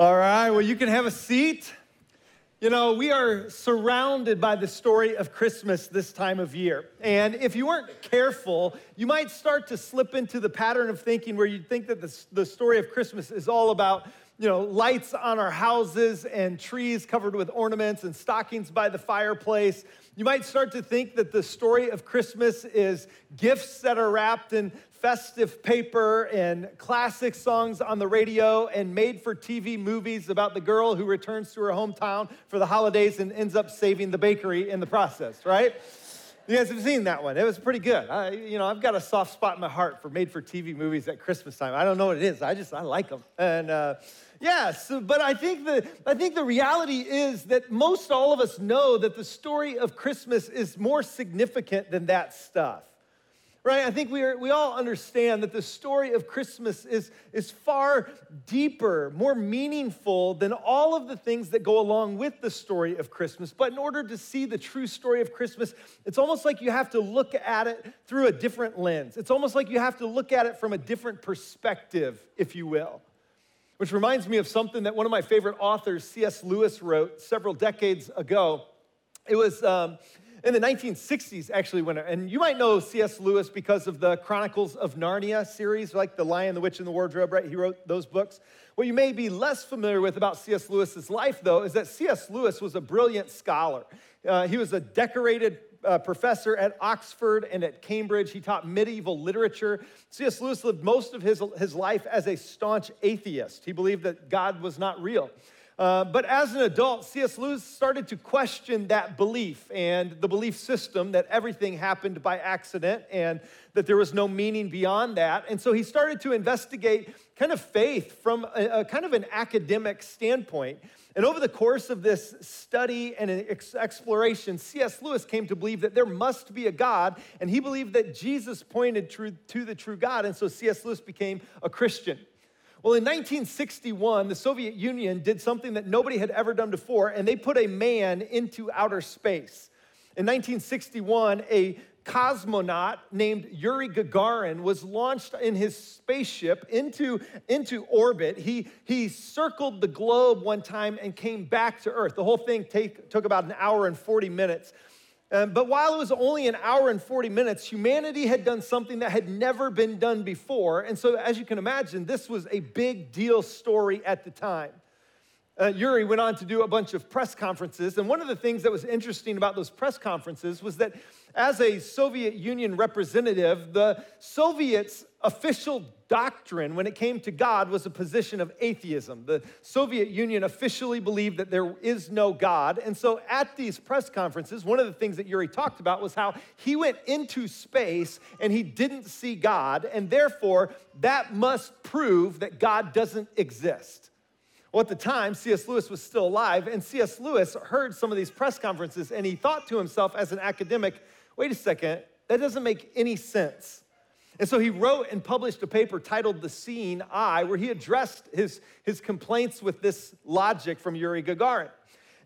All right, well, you can have a seat. You know, we are surrounded by the story of Christmas this time of year. And if you weren't careful, you might start to slip into the pattern of thinking where you think that the, the story of Christmas is all about, you know, lights on our houses and trees covered with ornaments and stockings by the fireplace. You might start to think that the story of Christmas is gifts that are wrapped in festive paper and classic songs on the radio and made for TV movies about the girl who returns to her hometown for the holidays and ends up saving the bakery in the process, right? You guys have seen that one. It was pretty good. I, you know, I've got a soft spot in my heart for made for TV movies at Christmas time. I don't know what it is. I just, I like them. And, uh, Yes, but I think the I think the reality is that most all of us know that the story of Christmas is more significant than that stuff right? I think we, are, we all understand that the story of Christmas is, is far deeper, more meaningful than all of the things that go along with the story of Christmas. But in order to see the true story of Christmas, it's almost like you have to look at it through a different lens. It's almost like you have to look at it from a different perspective, if you will. Which reminds me of something that one of my favorite authors, C.S. Lewis, wrote several decades ago. It was um, in the 1960s, actually, when, and you might know C.S. Lewis because of the Chronicles of Narnia series, like The Lion, the Witch, and the Wardrobe, right? He wrote those books. What you may be less familiar with about C.S. Lewis's life, though, is that C.S. Lewis was a brilliant scholar. Uh, he was a decorated uh, professor at Oxford and at Cambridge. He taught medieval literature. C.S. Lewis lived most of his, his life as a staunch atheist. He believed that God was not real. Uh, but as an adult, C.S. Lewis started to question that belief and the belief system that everything happened by accident and that there was no meaning beyond that. And so he started to investigate kind of faith from a, a kind of an academic standpoint. And over the course of this study and exploration, C.S. Lewis came to believe that there must be a God, and he believed that Jesus pointed to the true God. And so C.S. Lewis became a Christian. Well, in 1961, the Soviet Union did something that nobody had ever done before, and they put a man into outer space. In 1961, a cosmonaut named Yuri Gagarin was launched in his spaceship into, into orbit. He, he circled the globe one time and came back to Earth. The whole thing take, took about an hour and 40 minutes. Um, but while it was only an hour and 40 minutes, humanity had done something that had never been done before. And so, as you can imagine, this was a big deal story at the time. Uh, Yuri went on to do a bunch of press conferences. And one of the things that was interesting about those press conferences was that as a Soviet Union representative, the Soviets' official doctrine when it came to God was a position of atheism. The Soviet Union officially believed that there is no God. And so at these press conferences, one of the things that Yuri talked about was how he went into space and he didn't see God. And therefore, that must prove that God doesn't exist. Well, at the time, C.S. Lewis was still alive, and C.S. Lewis heard some of these press conferences, and he thought to himself as an academic, wait a second, that doesn't make any sense. And so he wrote and published a paper titled The Seeing Eye, where he addressed his, his complaints with this logic from Yuri Gagarin.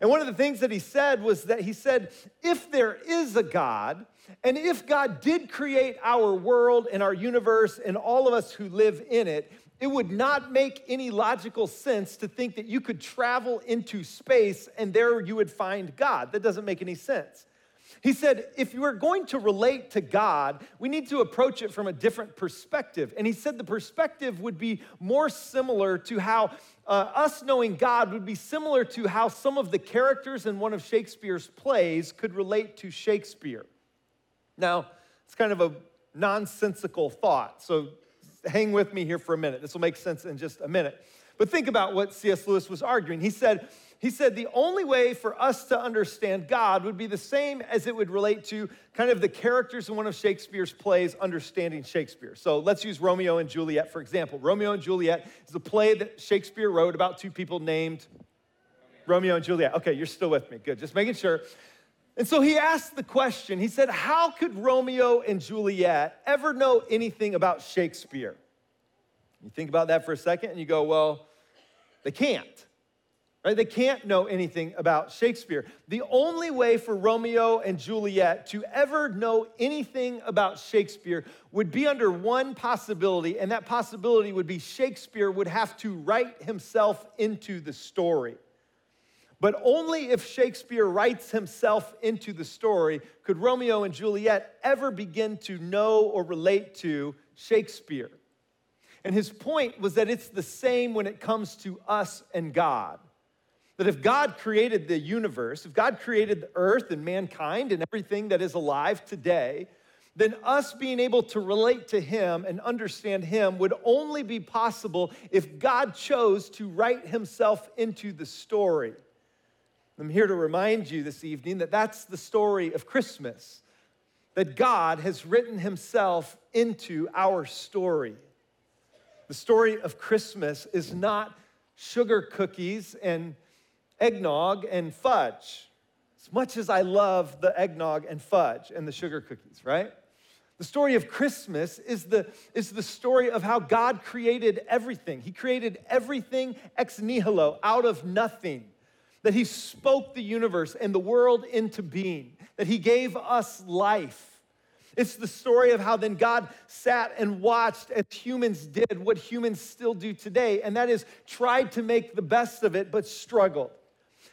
And one of the things that he said was that he said, if there is a God, and if God did create our world and our universe and all of us who live in it, it would not make any logical sense to think that you could travel into space and there you would find God. That doesn't make any sense. He said, if you are going to relate to God, we need to approach it from a different perspective. And he said the perspective would be more similar to how uh, us knowing God would be similar to how some of the characters in one of Shakespeare's plays could relate to Shakespeare. Now, it's kind of a nonsensical thought, so hang with me here for a minute. This will make sense in just a minute. But think about what C.S. Lewis was arguing. He said, he said the only way for us to understand God would be the same as it would relate to kind of the characters in one of Shakespeare's plays understanding Shakespeare. So let's use Romeo and Juliet, for example. Romeo and Juliet is a play that Shakespeare wrote about two people named Romeo and Juliet. Okay, you're still with me. Good. Just making sure. And so he asked the question he said, How could Romeo and Juliet ever know anything about Shakespeare? You think about that for a second and you go, Well, they can't. Right? They can't know anything about Shakespeare. The only way for Romeo and Juliet to ever know anything about Shakespeare would be under one possibility, and that possibility would be Shakespeare would have to write himself into the story. But only if Shakespeare writes himself into the story could Romeo and Juliet ever begin to know or relate to Shakespeare. And his point was that it's the same when it comes to us and God. That if God created the universe, if God created the earth and mankind and everything that is alive today, then us being able to relate to Him and understand Him would only be possible if God chose to write Himself into the story. I'm here to remind you this evening that that's the story of Christmas, that God has written Himself into our story. The story of Christmas is not sugar cookies and eggnog and fudge. As much as I love the eggnog and fudge and the sugar cookies, right? The story of Christmas is the, is the story of how God created everything. He created everything ex nihilo, out of nothing. That He spoke the universe and the world into being. That He gave us life. It's the story of how then God sat and watched as humans did what humans still do today, and that is tried to make the best of it, but struggled.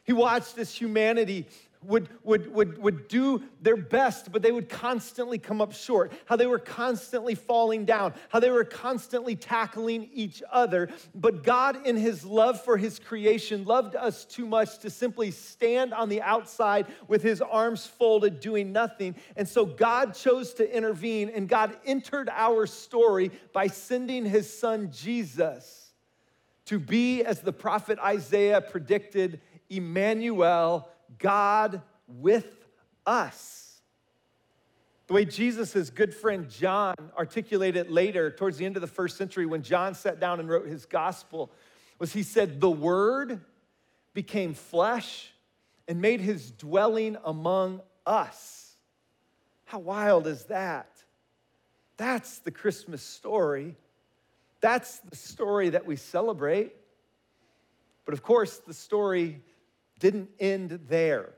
He watched as humanity would, would, would, would do their best, but they would constantly come up short, how they were constantly falling down, how they were constantly tackling each other. But God, in His love for His creation, loved us too much to simply stand on the outside with His arms folded, doing nothing. And so God chose to intervene, and God entered our story by sending His Son Jesus to be, as the prophet Isaiah predicted, Emmanuel, God with us. The way Jesus' good friend John articulated it later, towards the end of the first century, when John sat down and wrote his gospel, was he said, The Word became flesh and made his dwelling among us. How wild is that? That's the Christmas story. That's the story that we celebrate. But of course, the story didn't end there.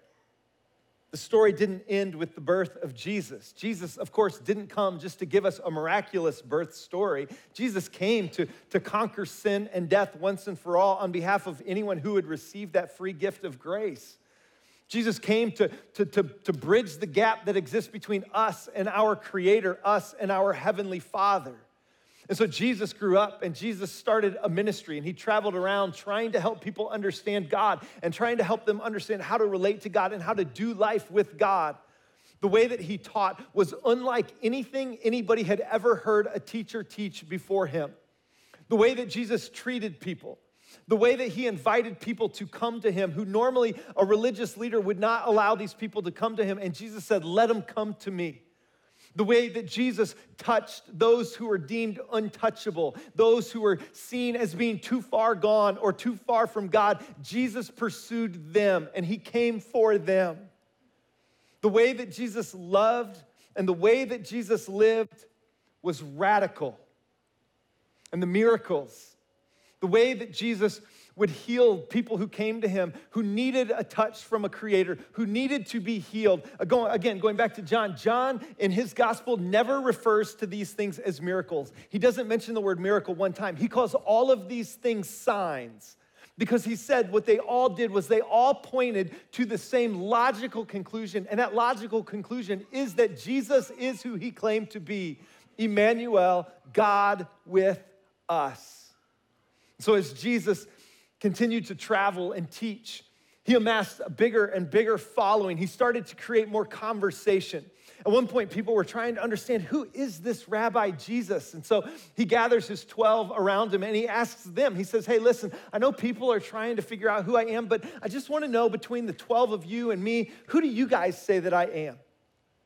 The story didn't end with the birth of Jesus. Jesus, of course, didn't come just to give us a miraculous birth story. Jesus came to, to conquer sin and death once and for all on behalf of anyone who would receive that free gift of grace. Jesus came to, to, to, to bridge the gap that exists between us and our Creator, us and our Heavenly Father. And so Jesus grew up and Jesus started a ministry and he traveled around trying to help people understand God and trying to help them understand how to relate to God and how to do life with God. The way that he taught was unlike anything anybody had ever heard a teacher teach before him. The way that Jesus treated people, the way that he invited people to come to him, who normally a religious leader would not allow these people to come to him. And Jesus said, Let them come to me the way that Jesus touched those who were deemed untouchable, those who were seen as being too far gone or too far from God, Jesus pursued them and he came for them. The way that Jesus loved and the way that Jesus lived was radical. And the miracles, the way that Jesus would heal people who came to him who needed a touch from a creator, who needed to be healed. Uh, again, going back to John, John in his gospel never refers to these things as miracles. He doesn't mention the word miracle one time. He calls all of these things signs because he said what they all did was they all pointed to the same logical conclusion. And that logical conclusion is that Jesus is who he claimed to be Emmanuel, God with us. So as Jesus continued to travel and teach. He amassed a bigger and bigger following. He started to create more conversation. At one point, people were trying to understand who is this Rabbi Jesus? And so he gathers his 12 around him and he asks them, he says, Hey, listen, I know people are trying to figure out who I am, but I just want to know between the 12 of you and me, who do you guys say that I am?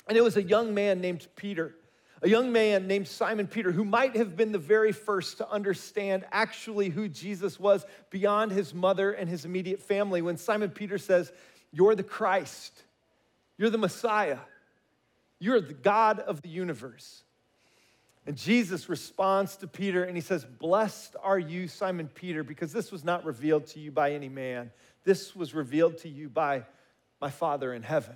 And it was a young man named Peter a young man named Simon Peter, who might have been the very first to understand actually who Jesus was beyond his mother and his immediate family, when Simon Peter says, You're the Christ, you're the Messiah, you're the God of the universe. And Jesus responds to Peter and he says, Blessed are you, Simon Peter, because this was not revealed to you by any man. This was revealed to you by my Father in heaven.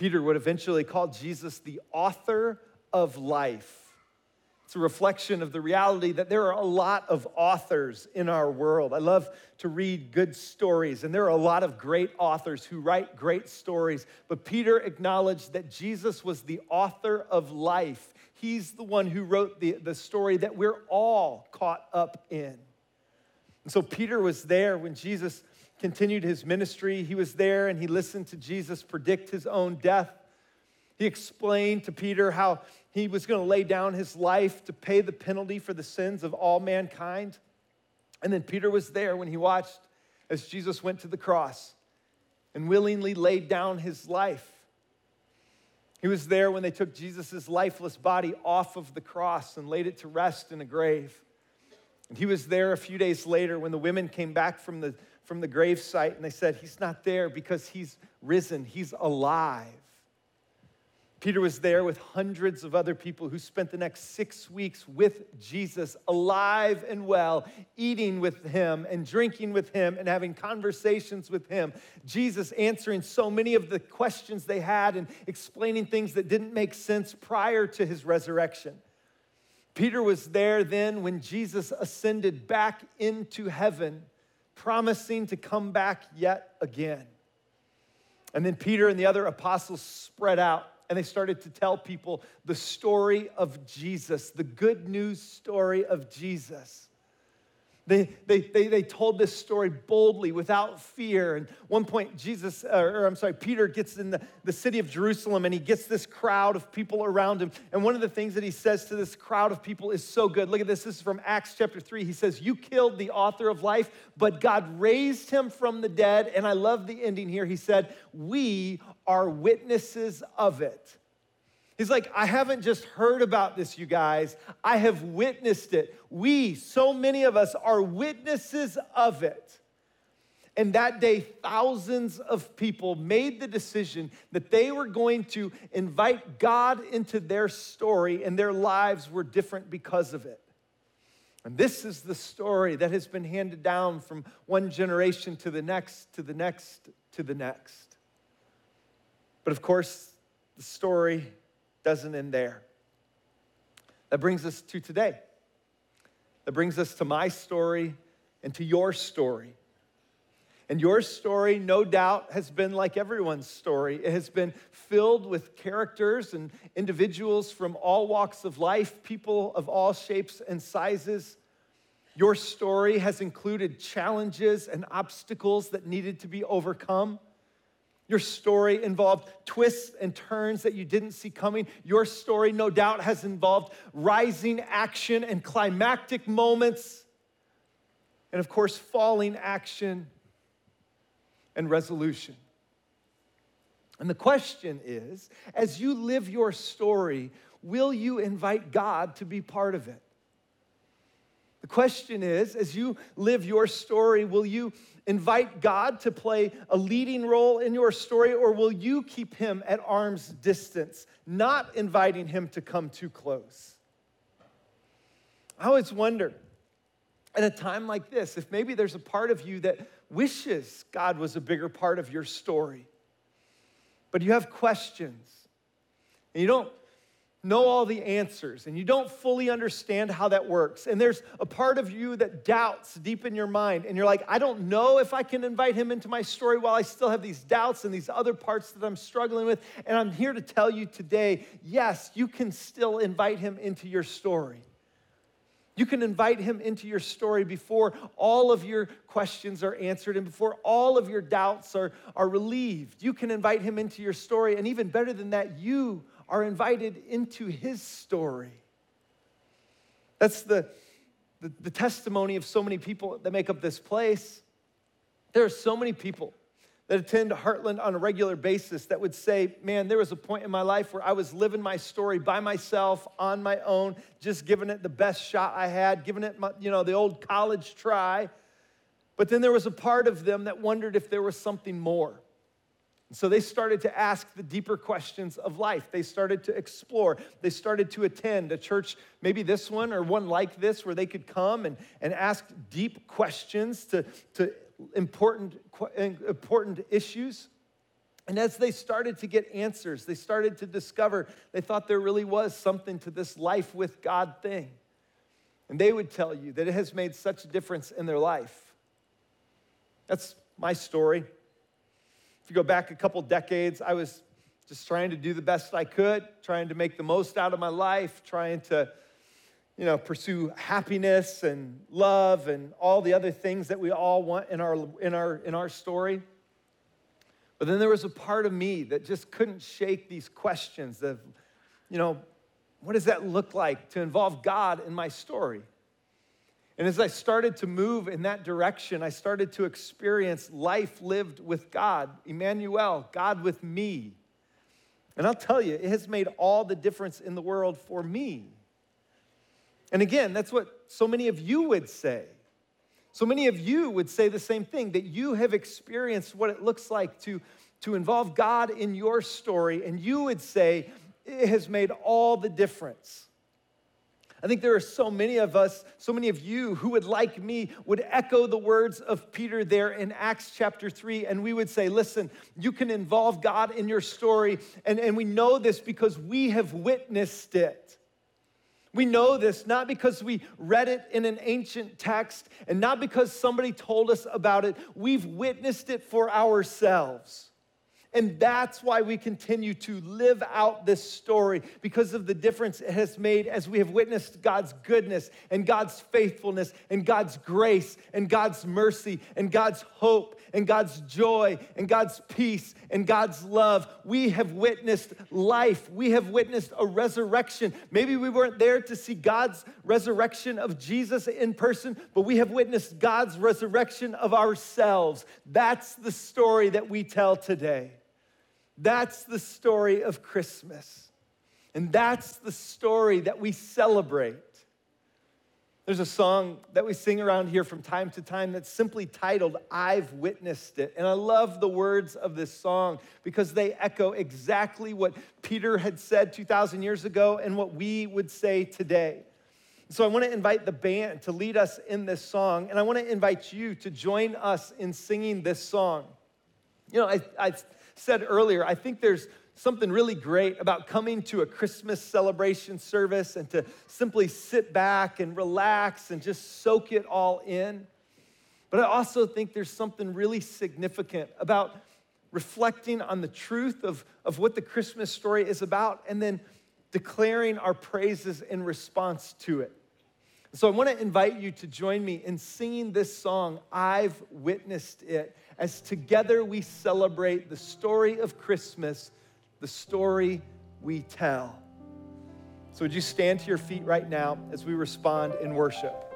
Peter would eventually call Jesus the author of life. It's a reflection of the reality that there are a lot of authors in our world. I love to read good stories, and there are a lot of great authors who write great stories. But Peter acknowledged that Jesus was the author of life. He's the one who wrote the, the story that we're all caught up in. And so Peter was there when Jesus continued his ministry. He was there and he listened to Jesus predict his own death. He explained to Peter how he was going to lay down his life to pay the penalty for the sins of all mankind. And then Peter was there when he watched as Jesus went to the cross and willingly laid down his life. He was there when they took Jesus' lifeless body off of the cross and laid it to rest in a grave. And he was there a few days later when the women came back from the, from the grave site and they said, He's not there because he's risen, he's alive. Peter was there with hundreds of other people who spent the next six weeks with Jesus, alive and well, eating with him and drinking with him and having conversations with him. Jesus answering so many of the questions they had and explaining things that didn't make sense prior to his resurrection. Peter was there then when Jesus ascended back into heaven, promising to come back yet again. And then Peter and the other apostles spread out and they started to tell people the story of Jesus, the good news story of Jesus. They, they, they, they told this story boldly without fear. And one point, Jesus, uh, or I'm sorry, Peter gets in the, the city of Jerusalem and he gets this crowd of people around him. And one of the things that he says to this crowd of people is so good. Look at this. This is from Acts chapter 3. He says, You killed the author of life, but God raised him from the dead. And I love the ending here. He said, We are witnesses of it. He's like, I haven't just heard about this, you guys. I have witnessed it. We, so many of us, are witnesses of it. And that day, thousands of people made the decision that they were going to invite God into their story, and their lives were different because of it. And this is the story that has been handed down from one generation to the next, to the next, to the next. But of course, the story doesn't end there. That brings us to today. That brings us to my story and to your story. And your story, no doubt, has been like everyone's story. It has been filled with characters and individuals from all walks of life, people of all shapes and sizes. Your story has included challenges and obstacles that needed to be overcome. Your story involved twists and turns that you didn't see coming. Your story, no doubt, has involved rising action and climactic moments. And of course, falling action and resolution. And the question is as you live your story, will you invite God to be part of it? The question is as you live your story, will you invite God to play a leading role in your story, or will you keep him at arm's distance, not inviting him to come too close? I always wonder at a time like this if maybe there's a part of you that wishes God was a bigger part of your story, but you have questions and you don't know all the answers and you don't fully understand how that works. And there's a part of you that doubts deep in your mind, and you're like, I don't know if I can invite him into my story while I still have these doubts and these other parts that I'm struggling with. And I'm here to tell you today yes, you can still invite him into your story. You can invite him into your story before all of your questions are answered and before all of your doubts are, are relieved. You can invite him into your story, and even better than that, you are invited into his story. That's the, the, the, testimony of so many people that make up this place. There are so many people that attend Heartland on a regular basis that would say, Man, there was a point in my life where I was living my story by myself, on my own, just giving it the best shot I had, giving it, my, you know, the old college try. But then there was a part of them that wondered if there was something more. So they started to ask the deeper questions of life. They started to explore. They started to attend a church, maybe this one or one like this, where they could come and, and ask deep questions to, to important, important issues. And as they started to get answers, they started to discover they thought there really was something to this life with God thing. And they would tell you that it has made such a difference in their life. That's my story. If you go back a couple decades, I was just trying to do the best I could, trying to make the most out of my life, trying to, you know, pursue happiness and love and all the other things that we all want in our in our in our story. But then there was a part of me that just couldn't shake these questions of, you know, what does that look like to involve God in my story? And as I started to move in that direction, I started to experience life lived with God, Emmanuel, God with me. And I'll tell you, it has made all the difference in the world for me. And again, that's what so many of you would say. So many of you would say the same thing that you have experienced what it looks like to, to involve God in your story, and you would say it has made all the difference. I think there are so many of us, so many of you who would, like me, would echo the words of Peter there in Acts chapter 3, and we would say, Listen, you can involve God in your story. And, and we know this because we have witnessed it. We know this not because we read it in an ancient text and not because somebody told us about it. We've witnessed it for ourselves. And that's why we continue to live out this story because of the difference it has made as we have witnessed God's goodness and God's faithfulness and God's grace and God's mercy and God's hope and God's joy and God's peace and God's love. We have witnessed life. We have witnessed a resurrection. Maybe we weren't there to see God's resurrection of Jesus in person, but we have witnessed God's resurrection of ourselves. That's the story that we tell today. That's the story of Christmas. And that's the story that we celebrate. There's a song that we sing around here from time to time that's simply titled, I've Witnessed It. And I love the words of this song because they echo exactly what Peter had said 2,000 years ago and what we would say today. So I want to invite the band to lead us in this song, and I want to invite you to join us in singing this song. You know, I, I said earlier, I think there's something really great about coming to a Christmas celebration service and to simply sit back and relax and just soak it all in. But I also think there's something really significant about reflecting on the truth of, of what the Christmas story is about and then declaring our praises in response to it. So I want to invite you to join me in singing this song, I've Witnessed It, as together we celebrate the story of Christmas, the story we tell. So would you stand to your feet right now as we respond in worship?